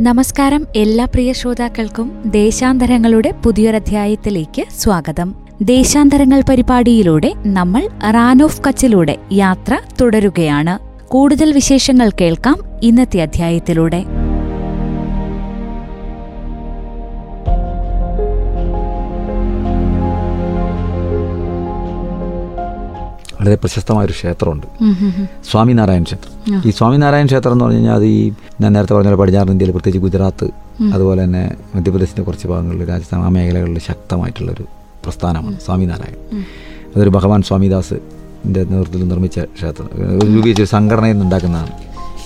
നമസ്കാരം എല്ലാ പ്രിയ ശ്രോതാക്കൾക്കും ദേശാന്തരങ്ങളുടെ പുതിയൊരധ്യായത്തിലേക്ക് സ്വാഗതം. ദേശാന്തരങ്ങൾ പരിപാടിയിലൂടെ നമ്മൾ റാൻ ഓഫ് കച്ചിലൂടെ യാത്ര തുടരുകയാണ്. കൂടുതൽ വിശേഷങ്ങൾ കേൾക്കാം ഇന്നത്തെ അധ്യായത്തിലൂടെ. വളരെ പ്രശസ്തമായൊരു ക്ഷേത്രമുണ്ട്. സ്വാമിനാരായണ ക്ഷേത്രം. ഈ സ്വാമിനാരായണ ക്ഷേത്രം എന്ന് പറഞ്ഞു കഴിഞ്ഞാൽ അത് ഈ ഞാൻ നേരത്തെ പറഞ്ഞ പോലെ പടിഞ്ഞാറൻ ഇന്ത്യയിൽ പ്രത്യേകിച്ച് ഗുജറാത്ത് അതുപോലെ തന്നെ മധ്യപ്രദേശിന്റെ കുറച്ച് ഭാഗങ്ങളിൽ രാജസ്ഥാൻ ആ മേഖലകളിൽ ശക്തമായിട്ടുള്ളൊരു പ്രസ്ഥാനമാണ് സ്വാമിനാരായൺ അതൊരു ഭഗവാൻ സ്വാമിദാസിന്റെ നേതൃത്വത്തിൽ നിർമ്മിച്ച ക്ഷേത്രം. രൂപീകരിച്ച ഒരു സംഘടനയിൽ നിന്ന് ഉണ്ടാക്കുന്നതാണ്.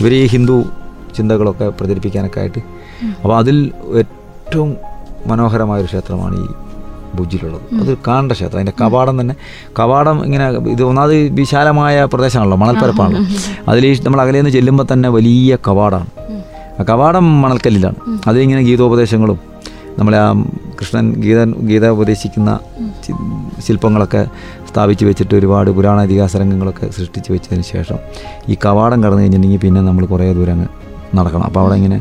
ഇവർ ഈ ഹിന്ദു ചിന്തകളൊക്കെ പ്രചരിപ്പിക്കാനൊക്കെ ആയിട്ട് അപ്പോൾ അതിൽ ഏറ്റവും മനോഹരമായൊരു ക്ഷേത്രമാണ് ഈ ഭുജിലുള്ളത്. അത് കാണേണ്ട ക്ഷേത്രം. അതിന്റെ കവാടം തന്നെ കവാടം ഇങ്ങനെ ഇത് ഒന്നാമത് വിശാലമായ പ്രദേശമാണല്ലോ മണൽപ്പരപ്പാണല്ലോ. അതിൽ നമ്മൾ അകലെ നിന്ന് ചെല്ലുമ്പോൾ തന്നെ വലിയ കവാടമാണ് ആ കവാടം മണൽക്കല്ലിലാണ്. അതിലിങ്ങനെ ഗീതോപദേശങ്ങളും നമ്മളെ ആ കൃഷ്ണൻ ഗീത ഗീത ഉപദേശിക്കുന്ന ശില്പങ്ങളൊക്കെ സ്ഥാപിച്ച് വെച്ചിട്ട് ഒരുപാട് പുരാണ ഇതിഹാസ രംഗങ്ങളൊക്കെ സൃഷ്ടിച്ച് വെച്ചതിന് ശേഷം ഈ കവാടം കടന്നു കഴിഞ്ഞിട്ടുണ്ടെങ്കിൽ പിന്നെ നമ്മൾ കുറേ ദൂരം അങ്ങ് നടക്കണം. അപ്പോൾ അവിടെ ഇങ്ങനെ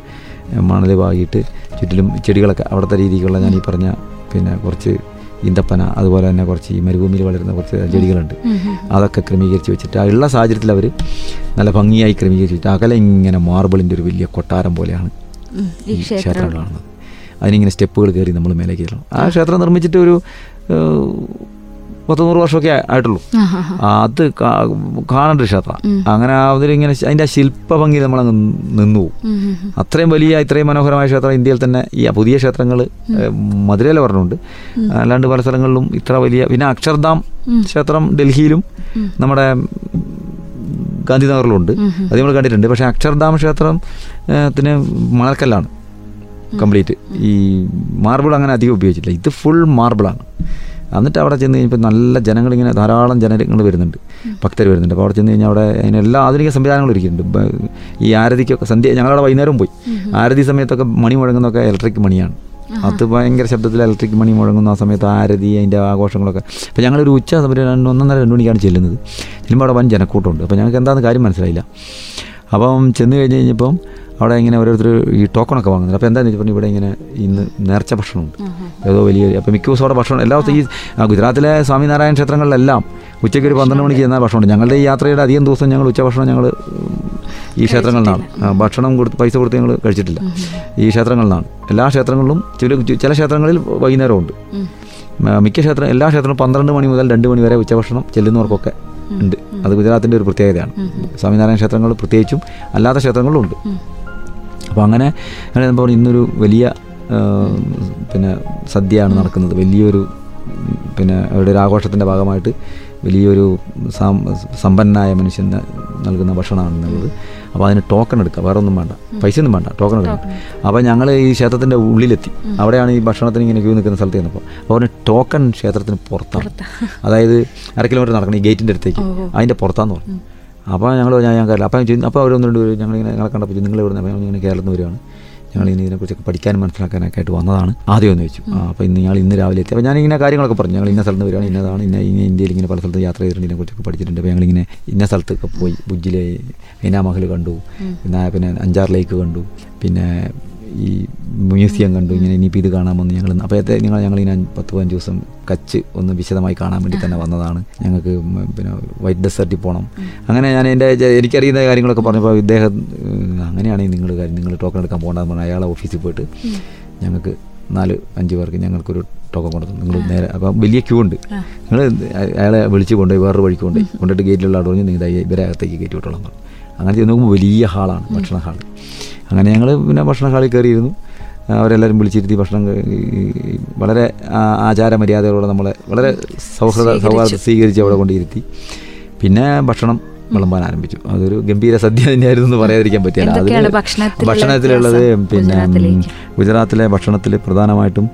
മണൽ വാങ്ങിയിട്ട് ചുറ്റിലും ചെടികളൊക്കെ അവിടുത്തെ രീതിക്കുള്ള ഞാൻ ഈ പറഞ്ഞ പിന്നെ കുറച്ച് ഈന്തപ്പന അതുപോലെ തന്നെ കുറച്ച് ഈ മരുഭൂമിയിൽ വളരുന്ന കുറച്ച് ചെടികളുണ്ട്. അതൊക്കെ ക്രമീകരിച്ച് വെച്ചിട്ട് ആ ഉള്ള സാഹചര്യത്തിൽ അവർ നല്ല ഭംഗിയായി ക്രമീകരിച്ച് വെച്ചിട്ട് അകലെ ഇങ്ങനെ മാർബിളിന്റെ ഒരു വലിയ കൊട്ടാരം പോലെയാണ് ഈ ക്ഷേത്രങ്ങളാണ് അതിനിങ്ങനെ സ്റ്റെപ്പുകൾ കയറി നമ്മൾ മേലേക്ക് ചെല്ലണം. ആ ക്ഷേത്രം നിർമ്മിച്ചിട്ട് ഒരു പത്ത് നൂറ് വർഷമൊക്കെ ആയിട്ടുള്ളൂ. അത് കാണേണ്ട ക്ഷേത്ര. ക്ഷേത്രം അങ്ങനെ അതിലിങ്ങനെ അതിന്റെ ആ ശില്പഭംഗി നമ്മളങ്ങ് നിന്നു. പോകും അത്രയും വലിയ ഇത്രയും മനോഹരമായ ക്ഷേത്രം ഇന്ത്യയിൽ തന്നെ ഈ പുതിയ ക്ഷേത്രങ്ങൾ മധുരയിൽ പറഞ്ഞുണ്ട്. അല്ലാണ്ട് പല സ്ഥലങ്ങളിലും ഇത്ര വലിയ പിന്നെ അക്ഷർധാം ക്ഷേത്രം ഡൽഹിയിലും നമ്മുടെ ഗാന്ധിനഗറിലുണ്ട്. അത് നമ്മൾ കണ്ടിട്ടുണ്ട്. പക്ഷേ അക്ഷർധാം ക്ഷേത്രത്തിന് മണൽക്കല്ലാണ് കംപ്ലീറ്റ്. ഈ മാർബിൾ അങ്ങനെ അധികം ഉപയോഗിച്ചില്ല ഇത് ഫുൾ മാർബിളാണ്. എന്നിട്ട് അവിടെ ചെന്ന് കഴിഞ്ഞപ്പോൾ നല്ല ജനങ്ങളിങ്ങനെ ധാരാളം ജനങ്ങൾ വരുന്നുണ്ട് ഭക്തർ വരുന്നുണ്ട്. അപ്പോൾ അവിടെ ചെന്ന് കഴിഞ്ഞാൽ അവിടെ അതിന് എല്ലാ ആധുനിക സംവിധാനങ്ങളും ഇരിക്കുന്നുണ്ട് ഈ ആരതിക്കൊക്കെ സന്ധ്യ ഞങ്ങളവിടെ വൈകുന്നേരം പോയി. ആരതി സമയത്തൊക്കെ മണി മുഴങ്ങുന്നതൊക്കെ ഇലക്ട്രിക് മണിയാണ്. അത് ഭയങ്കര ശബ്ദത്തിൽ ഇലക്ട്രിക് മണി മുഴങ്ങുന്ന ആ സമയത്ത് ആരതി അതിന്റെ ആഘോഷങ്ങളൊക്കെ. അപ്പോൾ ഞങ്ങളൊരു ഉച്ച സമയം രണ്ട് ഒന്നൊന്നര രണ്ട് മണിക്കാണ് ചെല്ലുന്നത്. ചെല്ലുമ്പോൾ അവിടെ വൻ ജനക്കൂട്ടമുണ്ട്. അപ്പോൾ ഞങ്ങൾക്ക് എന്താണെന്ന് കാര്യം മനസ്സിലായില്ല. അപ്പം ചെന്ന് കഴിഞ്ഞ് കഴിഞ്ഞപ്പം അവിടെ ഇങ്ങനെ ഓരോരുത്തർ ഈ ടോക്കണൊക്കെ വാങ്ങുന്നത് അപ്പോൾ എന്താണെന്ന് പറഞ്ഞു ഇവിടെ ഇങ്ങനെ ഇന്ന് നേർച്ച ഭക്ഷണമുണ്ട്. ഏതോ വലിയ അപ്പോൾ മിക്ക ദിവസം അവിടെ ഭക്ഷണം എല്ലാ ഈ ഗുജറാത്തിലെ സ്വാമിനാരായണ ക്ഷേത്രങ്ങളിലെല്ലാം ഉച്ചയ്ക്ക് ഒരു പന്ത്രണ്ട് മണിക്ക് ചെന്നാൽ ഭക്ഷണമുണ്ട്. ഞങ്ങളുടെ ഈ യാത്രയുടെ അധികം ദിവസം ഞങ്ങൾ ഉച്ചഭക്ഷണം ഞങ്ങൾ ഈ ക്ഷേത്രങ്ങളിലാണ്. ഭക്ഷണം കൊടുത്ത് പൈസ കൊടുത്ത് ഞങ്ങൾ കഴിച്ചിട്ടില്ല. ഈ ക്ഷേത്രങ്ങളിലാണ്. എല്ലാ ക്ഷേത്രങ്ങളിലും ചില ചില ക്ഷേത്രങ്ങളിൽ വൈകുന്നേരമുണ്ട്. മിക്ക ക്ഷേത്രം എല്ലാ ക്ഷേത്രവും പന്ത്രണ്ട് മണി മുതൽ രണ്ട് മണി വരെ ഉച്ചഭക്ഷണം ചെല്ലുന്നവർക്കൊക്കെ ഉണ്ട്. അത് ഗുജറാത്തിന്റെ ഒരു പ്രത്യേകതയാണ്. സ്വാമിനാരായണ ക്ഷേത്രങ്ങൾ പ്രത്യേകിച്ചും അല്ലാത്ത ക്ഷേത്രങ്ങളിലും ഉണ്ട്. അപ്പോൾ അങ്ങനെ എന്താ പറയുക ഇന്നൊരു വലിയ പിന്നെ സദ്യയാണ് നടക്കുന്നത്. വലിയൊരു പിന്നെ അവരുടെ ഒരു ആഘോഷത്തിന്റെ ഭാഗമായിട്ട് വലിയൊരു സമ്പന്നനായ മനുഷ്യന് നൽകുന്ന ഭക്ഷണമാണ് എന്നുള്ളത് അപ്പോൾ അതിന് ടോക്കൺ എടുക്കുക. വേറെ ഒന്നും വേണ്ട പൈസ ഒന്നും വേണ്ട. ടോക്കൺ എടുക്കുക. അപ്പോൾ ഞങ്ങൾ ഈ ക്ഷേത്രത്തിന്റെ ഉള്ളിലെത്തി. അവിടെയാണ് ഈ ഭക്ഷണത്തിന് ഇങ്ങനെ ക്യൂ നിൽക്കുന്ന സ്ഥലത്ത് ചെന്നപ്പോൾ. അപ്പോൾ അവന് ടോക്കൺ ക്ഷേത്രത്തിന് പുറത്താണ്. അതായത് അര കിലോമീറ്റർ നടക്കണം ഈ ഗേറ്റിന്റെ അടുത്തേക്ക്. അതിന്റെ പുറത്താന്ന് പറഞ്ഞു. അപ്പോൾ ഞങ്ങൾ ഞാൻ ഞാൻ കാര്യം അപ്പോൾ അപ്പോൾ അവരൊന്നും രണ്ട് പേര് ഞങ്ങളിങ്ങനെ ഞങ്ങളെ കണ്ടപ്പോൾ നിങ്ങൾ എവിടെ നിന്ന് ഇങ്ങനെ കേരളത്തിൽ നിന്ന് വരികയാണ് ഞങ്ങൾ ഇനി ഇതിനെക്കുറിച്ചൊക്കെ പഠിക്കാനും മനസ്സിലാക്കാനൊക്കെ ആയിട്ട് വന്നതാണ്. ആദ്യം എന്ന് വെച്ചു അപ്പോൾ ഇന്ന് ഞങ്ങൾ ഇന്ന് രാവിലെ എത്തി. അപ്പോൾ ഞാൻ ഞാനിങ്ങനെ കാര്യങ്ങളൊക്കെ പറഞ്ഞു. ഞങ്ങൾ ഇന്ന സ്ഥലത്ത് വരുവാണ് വരികയാണ് ഇന്നതാണ്. ഇന്ന ഇന്ന ഇന്ത്യയിൽ ഇങ്ങനെ പല സ്ഥലത്ത് യാത്ര ചെയ്തിട്ടുണ്ട്. ഇതിനെക്കുറിച്ചൊക്കെ പഠിച്ചിട്ടുണ്ട്. അപ്പോൾ ഞങ്ങളിങ്ങനെ ഇന്ന സ്ഥലത്തൊക്കെ പോയി. ഭുജിലെ മീനാമഹൽ കണ്ടു. പിന്നെ പിന്നെ അഞ്ചാർ ലേക്ക് കണ്ടു. പിന്നെ ഈ മ്യൂസിയം കണ്ടു ഇങ്ങനെ ഇനിയിപ്പോൾ ഇത് കാണാമെന്ന് ഞങ്ങൾ അപ്പോഴത്തെ ഞങ്ങൾ ഇനി പത്ത് പതിനഞ്ച് ദിവസം കച്ച് ഒന്ന് വിശദമായി കാണാൻ വേണ്ടി തന്നെ വന്നതാണ്. ഞങ്ങൾക്ക് പിന്നെ വൈറ്റ് ഡെസേർട്ടിൽ പോകണം അങ്ങനെ ഞാൻ എന്റെ എനിക്കറിയുന്ന കാര്യങ്ങളൊക്കെ പറഞ്ഞപ്പോൾ ഇദ്ദേഹം അങ്ങനെയാണെങ്കിൽ നിങ്ങൾ കാര്യം നിങ്ങൾ ടോക്കൺ എടുക്കാൻ പോകണ്ടെന്ന് പറഞ്ഞാൽ അയാളെ ഓഫീസിൽ പോയിട്ട് ഞങ്ങൾക്ക് നാല് അഞ്ച് പേർക്ക് ഞങ്ങൾക്കൊരു ടോക്കൺ കൊടുത്തു. നിങ്ങൾ നേരെ അപ്പം വലിയ ക്യൂ ഉണ്ട്. നിങ്ങൾ അയാളെ വിളിച്ച് കൊണ്ടുപോയി വേറൊരു വഴിക്ക് കൊണ്ടുപോയി കൊണ്ടിട്ട് ഗേറ്റിലുള്ള ആൾ പറഞ്ഞു നിങ്ങൾ ഇവരെ അകത്തേക്ക് കയറ്റി വിട്ടോളാം അങ്ങനെ നോക്കുമ്പോൾ വലിയ ഹാളാണ് ഭക്ഷണ ഹാൾ അങ്ങനെ ഞങ്ങൾ പിന്നെ ഭക്ഷണ ഹാളിൽ കയറിയിരുന്നു അവരെല്ലാവരും വിളിച്ചിരുത്തി ഭക്ഷണം വളരെ ആചാര ആചാരമര്യാദകളോടെ നമ്മളെ വളരെ സൗഹൃദ സൗഹാർദ്ദം സ്വീകരിച്ച് അവിടെ കൊണ്ടിരുത്തി. പിന്നെ ഭക്ഷണം വിളമ്പാൻ ആരംഭിച്ചു. അതൊരു ഗംഭീര സദ്യ തന്നെയായിരുന്നു എന്ന് പറയാതിരിക്കാൻ പറ്റില്ല. അത് ഭക്ഷണത്തിലുള്ള ഭക്ഷണത്തിലുള്ളത് പിന്നെ ഗുജറാത്തിലെ ഭക്ഷണത്തിൽ പ്രധാനമായിട്ടും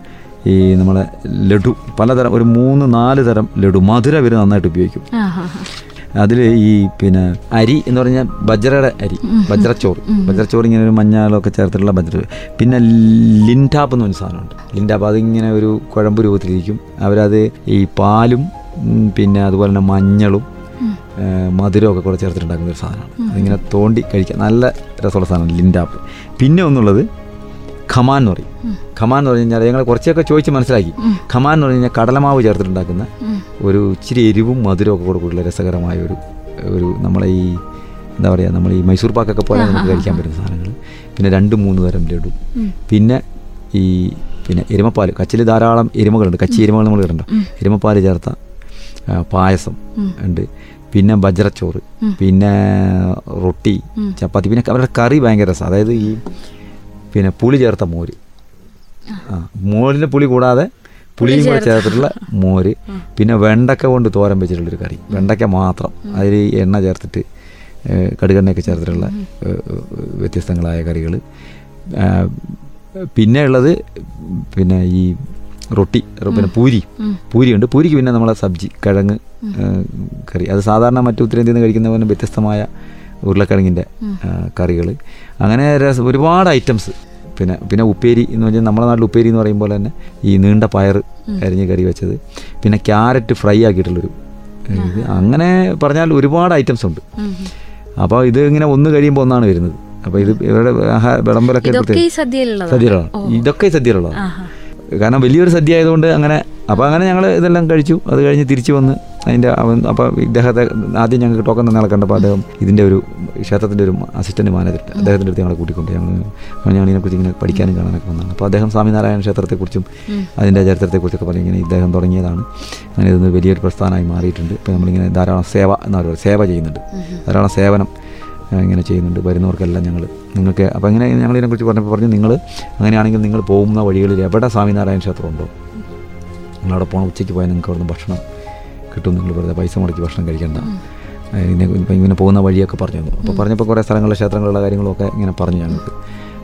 ഈ നമ്മളെ ലഡു പലതരം ഒരു മൂന്ന് നാല് തരം ലഡു മധുര ഇവർ നന്നായിട്ട് ഉപയോഗിക്കും. അതിൽ ഈ പിന്നെ അരി എന്ന് പറഞ്ഞാൽ ബജ്രയുടെ അരി ബജ്രച്ചോറ് ബജ്രച്ചോറ് ഇങ്ങനെ ഒരു മഞ്ഞളൊക്കെ ചേർത്തിട്ടുള്ള ബജ്ര പിന്നെ ലിൻഡാപ്പ് എന്ന് പറഞ്ഞ സാധനമുണ്ട്. ലിൻഡാപ്പ് അതിങ്ങനെ ഒരു കുഴമ്പ് രൂപത്തിലിരിക്കും. അവരത് ഈ പാലും പിന്നെ അതുപോലെ തന്നെ മഞ്ഞളും മധുരമൊക്കെ കൂടെ ചേർത്തിട്ടുണ്ടാക്കുന്ന ഒരു സാധനമാണ്. അതിങ്ങനെ തോണ്ടി കഴിക്കാം നല്ല രസമുള്ള സാധനമാണ് ലിൻഡാപ്പ് പിന്നെ ഒന്നുള്ളത് ഖമാൻ എന്ന് പറയും. ഖമാൻ എന്ന് പറഞ്ഞു കഴിഞ്ഞാൽ ഞങ്ങൾ കുറച്ചൊക്കെ ചോദിച്ച് മനസ്സിലാക്കി. ഖമാൻ എന്ന് പറഞ്ഞു കഴിഞ്ഞാൽ കടലമാവ് ചേർത്തിട്ടുണ്ടാക്കുന്ന ഒരു ഇച്ചിരി എരിവും മധുരവും ഒക്കെ കൂടെ കൂടുതൽ രസകരമായ ഒരു ഒരു നമ്മളെ ഈ എന്താ പറയുക നമ്മൾ ഈ മൈസൂർ പാക്കൊക്കെ പോലെ നമുക്ക് കഴിക്കാൻ പറ്റുന്ന സാധനങ്ങൾ പിന്നെ രണ്ട് മൂന്ന് തരം ലഡു. പിന്നെ ഈ പിന്നെ എരുമപ്പാൽ കച്ചിൽ ധാരാളം എരുമകളുണ്ട്. കച്ചി എരുമകൾ നമ്മൾ കണ്ടോ എരുമപ്പാൽ ചേർത്ത പായസം ഉണ്ട്. പിന്നെ ബജ്രച്ചോറ്. പിന്നെ റൊട്ടി ചപ്പാത്തി. പിന്നെ അവരുടെ കറി ഭയങ്കര രസം. അതായത് ഈ പിന്നെ പുളി ചേർത്ത മോര്. ആ. മോരിന്റെ പുളി കൂടാതെ പുളിയും കൂടെ ചേർത്തിട്ടുള്ള മോര്. പിന്നെ വെണ്ടക്ക കൊണ്ട് തോരൻ വെച്ചിട്ടുള്ളൊരു കറി. വെണ്ടക്ക മാത്രം. അതിൽ എണ്ണ ചേർത്തിട്ട് കടുകെണ്ണയൊക്കെ ചേർത്തിട്ടുള്ള വ്യത്യസ്തങ്ങളായ കറികൾ. പിന്നെ ഉള്ളത് പിന്നെ ഈ റൊട്ടി പിന്നെ പൂരി. പൂരിയുണ്ട് പൂരിക്ക് പിന്നെ നമ്മളെ സബ്ജി കിഴങ്ങ് കറി. അത് സാധാരണ മറ്റു ഉത്തരേന്ത്യയിൽ നിന്ന് കഴിക്കുന്ന പോലെ വ്യത്യസ്തമായ ഉരുളക്കിഴങ്ങിന്റെ കറികൾ അങ്ങനെ രസ ഒരുപാട് ഐറ്റംസ്. പിന്നെ പിന്നെ ഉപ്പേരി എന്ന് പറഞ്ഞാൽ നമ്മുടെ നാട്ടിൽ ഉപ്പേരി എന്ന് പറയുമ്പോൾ തന്നെ ഈ നീണ്ട പയർ അരിഞ്ഞ് കറി വെച്ചത്. പിന്നെ ക്യാരറ്റ് ഫ്രൈ ആക്കിയിട്ടുള്ളൊരു ഇത് അങ്ങനെ പറഞ്ഞാൽ ഒരുപാട് ഐറ്റംസ് ഉണ്ട്. അപ്പോൾ ഇത് ഇങ്ങനെ ഒന്ന് കഴിയുമ്പോൾ ഒന്നാണ് വരുന്നത്. അപ്പോൾ ഇത് ഇവരുടെ വിളമ്പലൊക്കെ സദ്യയിലുള്ളതാണ്. ഇതൊക്കെ സദ്യയിലുള്ളതാണ്. കാരണം വലിയൊരു സദ്യ ആയതുകൊണ്ട് അങ്ങനെ അപ്പോൾ അങ്ങനെ ഞങ്ങൾ ഇതെല്ലാം കഴിച്ചു. അത് കഴിഞ്ഞ് തിരിച്ചു വന്ന് അതിന്റെ അവൻ അപ്പോൾ ഇദ്ദേഹത്തെ ആദ്യം ഞങ്ങൾക്ക് ടോക്കൺ തന്നെ കണ്ടപ്പോൾ അദ്ദേഹം ഇതിന്റെ ഒരു ക്ഷേത്രത്തിന്റെ ഒരു അസിസ്റ്റന്റ് മാനേജർ അദ്ദേഹത്തിന്റെ അടുത്ത് ഞങ്ങളെ കൂട്ടിക്കൊണ്ട് ഞങ്ങൾ ഇതിനെക്കുറിച്ച് ഇങ്ങനെ പഠിക്കാനും കാണാനൊക്കെ വന്നതാണ്. അപ്പോൾ അദ്ദേഹം സ്വാമിനാരായണ ക്ഷേത്രത്തെക്കുറിച്ചും അതിന്റെ ചരിത്രത്തെക്കുറിച്ചൊക്കെ പറഞ്ഞ് ഇങ്ങനെ ഇദ്ദേഹം തുടങ്ങിയതാണ്. അങ്ങനെ ഇതൊന്ന് വലിയൊരു പ്രസ്ഥാനമായി മാറിയിട്ടുണ്ട്. ഇപ്പോൾ നമ്മളിങ്ങനെ ധാരാളം സേവ എന്ന് പറയുക സേവ ചെയ്യുന്നുണ്ട്. ധാരാളം സേവനം ഇങ്ങനെ ചെയ്യുന്നുണ്ട്. വരുന്നവർക്കെല്ലാം ഞങ്ങൾ നിങ്ങൾക്ക് അപ്പോൾ അങ്ങനെ ഞങ്ങൾ ഇതിനെക്കുറിച്ച് പറഞ്ഞപ്പോൾ പറഞ്ഞു നിങ്ങൾ അങ്ങനെയാണെങ്കിൽ നിങ്ങൾ പോകുന്ന വഴികളിൽ എവിടെ സ്വാമിനാരായണ ക്ഷേത്രം ഉണ്ടോ നിങ്ങളവിടെ പോകണം ഉച്ചയ്ക്ക് പോയാൽ നിങ്ങൾക്ക് അവിടുന്ന് ഭക്ഷണം കിട്ടും നിങ്ങൾ വെറുതെ പൈസ മുടക്കി ഭക്ഷണം കഴിക്കേണ്ട. ഇങ്ങനെ ഇങ്ങനെ പോകുന്ന വഴിയൊക്കെ പറഞ്ഞു തന്നു അപ്പോൾ പറഞ്ഞപ്പോൾ കുറേ സ്ഥലങ്ങളിലെ ക്ഷേത്രങ്ങളുള്ള കാര്യങ്ങളൊക്കെ ഇങ്ങനെ പറഞ്ഞു ഞങ്ങൾക്ക്.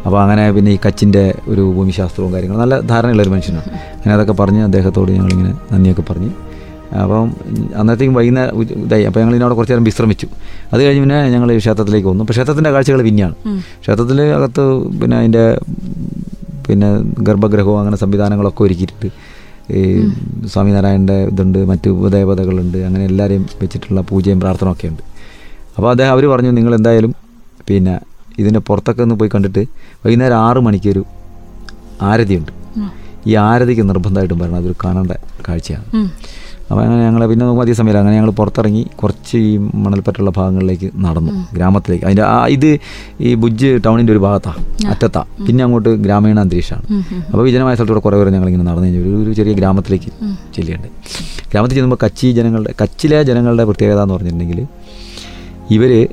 അപ്പോൾ അങ്ങനെ പിന്നെ ഈ കച്ചിന്റെ ഒരു ഭൂമിശാസ്ത്രവും കാര്യങ്ങളും നല്ല ധാരണയുള്ള ഒരു മനുഷ്യനാണ്. അങ്ങനെ അതൊക്കെ പറഞ്ഞ് അദ്ദേഹത്തോട് ഞങ്ങളിങ്ങനെ നന്ദിയൊക്കെ പറഞ്ഞ് അപ്പം അന്നത്തേക്കും വൈകുന്നേരം ഇതായി. അപ്പോൾ ഞങ്ങൾ ഇതിനോട് കുറച്ച് നേരം വിശ്രമിച്ചു. അത് കഴിഞ്ഞ് പിന്നെ ഞങ്ങൾ ക്ഷേത്രത്തിലേക്ക് വന്നു. അപ്പോൾ ക്ഷേത്രത്തിന്റെ കാഴ്ചകൾ പിന്നെയാണ് ക്ഷേത്രത്തിൽ അകത്ത് പിന്നെ അതിന്റെ പിന്നെ ഗർഭഗ്രഹവും അങ്ങനെ സംവിധാനങ്ങളൊക്കെ ഒരുക്കിയിട്ടുണ്ട് ഈ സ്വാമിനാരായണന്റെ ഇതുണ്ട് മറ്റ് ഉപദേവതകളുണ്ട് അങ്ങനെ എല്ലാവരെയും വെച്ചിട്ടുള്ള പൂജയും പ്രാർത്ഥനയൊക്കെ ഉണ്ട്. അപ്പോൾ അദ്ദേഹം അവർ പറഞ്ഞു നിങ്ങൾ എന്തായാലും പിന്നെ ഇതിന്റെ പുറത്തൊക്കെ ഒന്ന് പോയി കണ്ടിട്ട് വൈകുന്നേരം ആറ് മണിക്കൊരു ആരതിയുണ്ട്. ഈ ആരതിക്ക് നിർബന്ധമായിട്ടും വരണം. അതൊരു കാണേണ്ട കാഴ്ചയാണ്. അപ്പോൾ അങ്ങനെ ഞങ്ങൾ പിന്നെ നോക്കുമ്പോൾ അധിക സമയമില്ല. അങ്ങനെ ഞങ്ങൾ പുറത്തിറങ്ങി കുറച്ച് ഈ മണൽപ്പറ്റുള്ള ഭാഗങ്ങളിലേക്ക് നടന്നു ഗ്രാമത്തിലേക്ക്. അതിന്റെ ആ ഇത് ഈ ബുജ് ടൗണിന്റെ ഒരു ഭാഗത്താണ് അറ്റത്താ. പിന്നെ അങ്ങോട്ട് ഗ്രാമീണ അന്തരീക്ഷമാണ്. അപ്പോൾ വിജനമായ സ്ഥലത്തൂടെ കുറേ പേര് ഞങ്ങളിങ്ങനെ നടന്നു കഴിഞ്ഞു. ഒരു- ഒരു ചെറിയ ഗ്രാമത്തിലേക്ക് ചെല്ലുകയുണ്ട്. ഗ്രാമത്തിൽ ചെല്ലുമ്പോൾ കച്ചി ജനങ്ങളുടെ കച്ചിലെ ജനങ്ങളുടെ പ്രത്യേകത എന്ന് പറഞ്ഞിട്ടുണ്ടെങ്കിൽ ഇവർ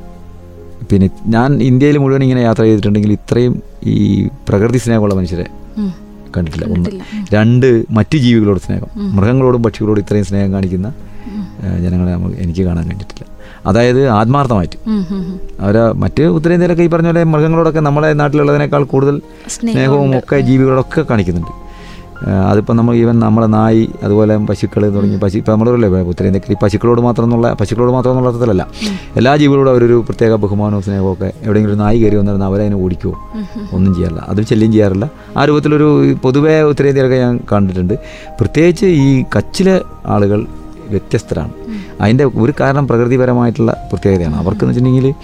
പിന്നെ ഞാൻ ഇന്ത്യയിൽ മുഴുവൻ ഇങ്ങനെ യാത്ര ചെയ്തിട്ടുണ്ടെങ്കിൽ ഇത്രയും ഈ പ്രകൃതി സ്നേഹമുള്ള മനുഷ്യരെ കണ്ടിട്ടില്ല. ഒന്ന് രണ്ട് മറ്റ് ജീവികളോട് സ്നേഹം. മൃഗങ്ങളോടും പക്ഷികളോടും ഇത്രയും സ്നേഹം കാണിക്കുന്ന ജനങ്ങളെ നമുക്ക് എനിക്ക് കാണാൻ കഴിഞ്ഞിട്ടില്ല. അതായത് ആത്മാർത്ഥമായിട്ട്. അവരെ മറ്റ് ഉത്തരേന്ത്യയിലൊക്കെ ഈ പറഞ്ഞ പോലെ മൃഗങ്ങളോടൊക്കെ നമ്മുടെ നാട്ടിലുള്ളതിനേക്കാൾ കൂടുതൽ സ്നേഹവും ഒക്കെ ജീവികളോടൊക്കെ കാണിക്കുന്നുണ്ട്. അതിപ്പോൾ നമ്മൾ ഈവൻ നമ്മുടെ നായി അതുപോലെ പശുക്കൾ തുടങ്ങി പശു ഇപ്പോൾ നമ്മളല്ലേ ഉത്തരേന്ത്യക്ക് ഈ പശുക്കളോട് മാത്രം എന്നുള്ള പശുക്കളോട് മാത്രം എന്നുള്ള അർത്ഥത്തിലല്ല എല്ലാ ജീവികളോടും അവരൊരു പ്രത്യേക ബഹുമാനവും സ്നേഹവും ഒക്കെ എവിടെയെങ്കിലും ഒരു നായി കയറി വന്നിരുന്ന അവരതിനെ ഓടിക്കുമോ ഒന്നും ചെയ്യാറില്ല. അതും ശല്യം ചെയ്യാറില്ല. ആ രൂപത്തിലൊരു പൊതുവേ ഉത്തരേന്ത്യയിലൊക്കെ ഞാൻ കണ്ടിട്ടുണ്ട്. പ്രത്യേകിച്ച് ഈ കച്ചിലെ ആളുകൾ വ്യത്യസ്തരാണ്. അതിന്റെ ഒരു കാരണം പ്രകൃതിപരമായിട്ടുള്ള പ്രത്യേകതയാണ്. അവർക്കെന്ന് വെച്ചിട്ടുണ്ടെങ്കിൽ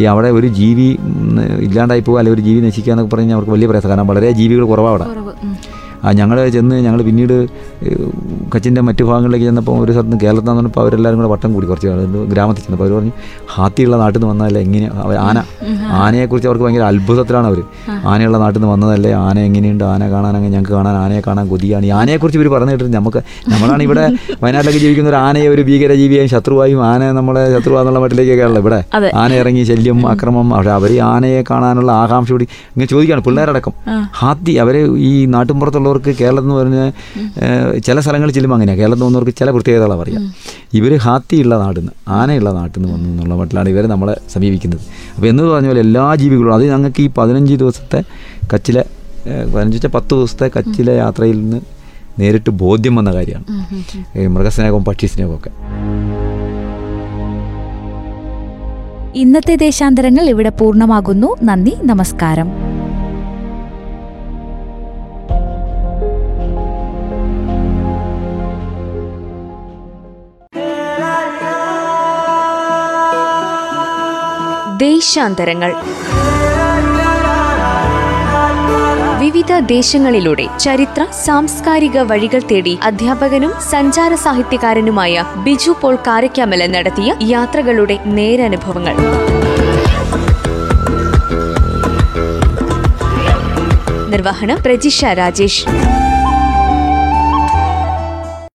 ഈ അവിടെ ഒരു ജീവി ഇല്ലാണ്ടായി പോകുക അല്ലെങ്കിൽ ഒരു ജീവി നശിക്കുക എന്നൊക്കെ പറഞ്ഞാൽ അവർക്ക് വലിയ പ്രയാസം കാരണം വളരെ ജീവികൾ കുറവാണ് അവിടെ. ഞങ്ങൾ ചെന്ന് ഞങ്ങൾ പിന്നീട് കച്ചിന്റെ മറ്റു ഭാഗങ്ങളിലേക്ക് ചെന്നപ്പോൾ ഒരു സ്ഥലത്ത് കേരളത്തിൽ നിന്ന് പറഞ്ഞപ്പോൾ അവരെല്ലാവരും കൂടെ വട്ടം കൂടി കുറച്ച് ഗ്രാമത്തിൽ ചെന്നപ്പോൾ അവർ പറഞ്ഞു ഹാത്തിയുള്ള നാട്ടിൽ നിന്ന് വന്നതല്ലേ എങ്ങനെ ആന ആനയെക്കുറിച്ച് അവർക്ക് ഭയങ്കര അത്ഭുതത്തിലാണ് അവർ ആനയുള്ള നാട്ടിൽ നിന്ന് വന്നതല്ലേ ആന എങ്ങനെയുണ്ട് ആന കാണാൻ അങ്ങനെ ഞങ്ങൾക്ക് കാണാൻ ആനയെ കാണാൻ കൊതിയാണ്. ഈ ആനയെക്കുറിച്ച് ഇവർ പറഞ്ഞു കേട്ടിട്ട് നമുക്ക് നമ്മളാണ് ഇവിടെ വയനാട്ടിലേക്ക് ജീവിക്കുന്ന ഒരു ആനയെ ഒരു ഭീകരജീവിയായും ശത്രുവായും ആന നമ്മളെ ശത്രുവാന്നുള്ള മട്ടിലേക്കൊക്കെയാണല്ലോ ഇവിടെ ആന ഇറങ്ങി ശല്യം അക്രമം പക്ഷേ അവർ ആനയെ കാണാനുള്ള ആകാംക്ഷ കൂടി ഇങ്ങനെ ചോദിക്കുകയാണ് പിള്ളേരടക്കം. ഹാത്തി അവരെ ഈ നാട്ടിൻപുറത്തുള്ളവർ കേരളത്തിലുള്ളവർക്ക് കേരളം എന്ന് പറഞ്ഞാൽ ചില സ്ഥലങ്ങളിൽ ചെല്ലുമ്പോൾ അങ്ങനെയാണ് കേരളത്തിൽ വന്നവർക്ക് ചില പ്രത്യേകതകളാണ് പറയാം. ഇവർ ഹാത്തിയുള്ള നാട്ടിൽ നിന്ന് ആനയുള്ള നാട്ടിൽ നിന്ന് വന്നു എന്നുള്ള മട്ടിലാണ് ഇവർ നമ്മളെ സമീപിക്കുന്നത്. അപ്പോൾ എന്ന് പറഞ്ഞ പോലെ എല്ലാ ജീവികളും അത് ഞങ്ങൾക്ക് ഈ പതിനഞ്ച് ദിവസത്തെ കച്ചിലെ പതിനഞ്ച് വെച്ചാൽ പത്ത് ദിവസത്തെ കച്ചിലെ യാത്രയിൽ നിന്ന് നേരിട്ട് ബോധ്യം വന്ന കാര്യമാണ്. മൃഗസ്നേഹവും പക്ഷി സ്നേഹവും ഒക്കെ ഇന്നത്തെ ദേശാന്തരങ്ങൾ ഇവിടെ പൂർണമാകുന്നു. നന്ദി നമസ്കാരം. ദേശാന്തരങ്ങൾ. വിവിധ ദേശങ്ങളിലൂടെ ചരിത്ര സാംസ്കാരിക വഴികൾ തേടി അധ്യാപകനും സഞ്ചാര സാഹിത്യകാരനുമായ ബിജു പോൾ കാരക്കാമല നടത്തിയ യാത്രകളുടെ നേരനുഭവങ്ങൾ. നിർവഹണം പ്രജിഷ രാജേഷ്.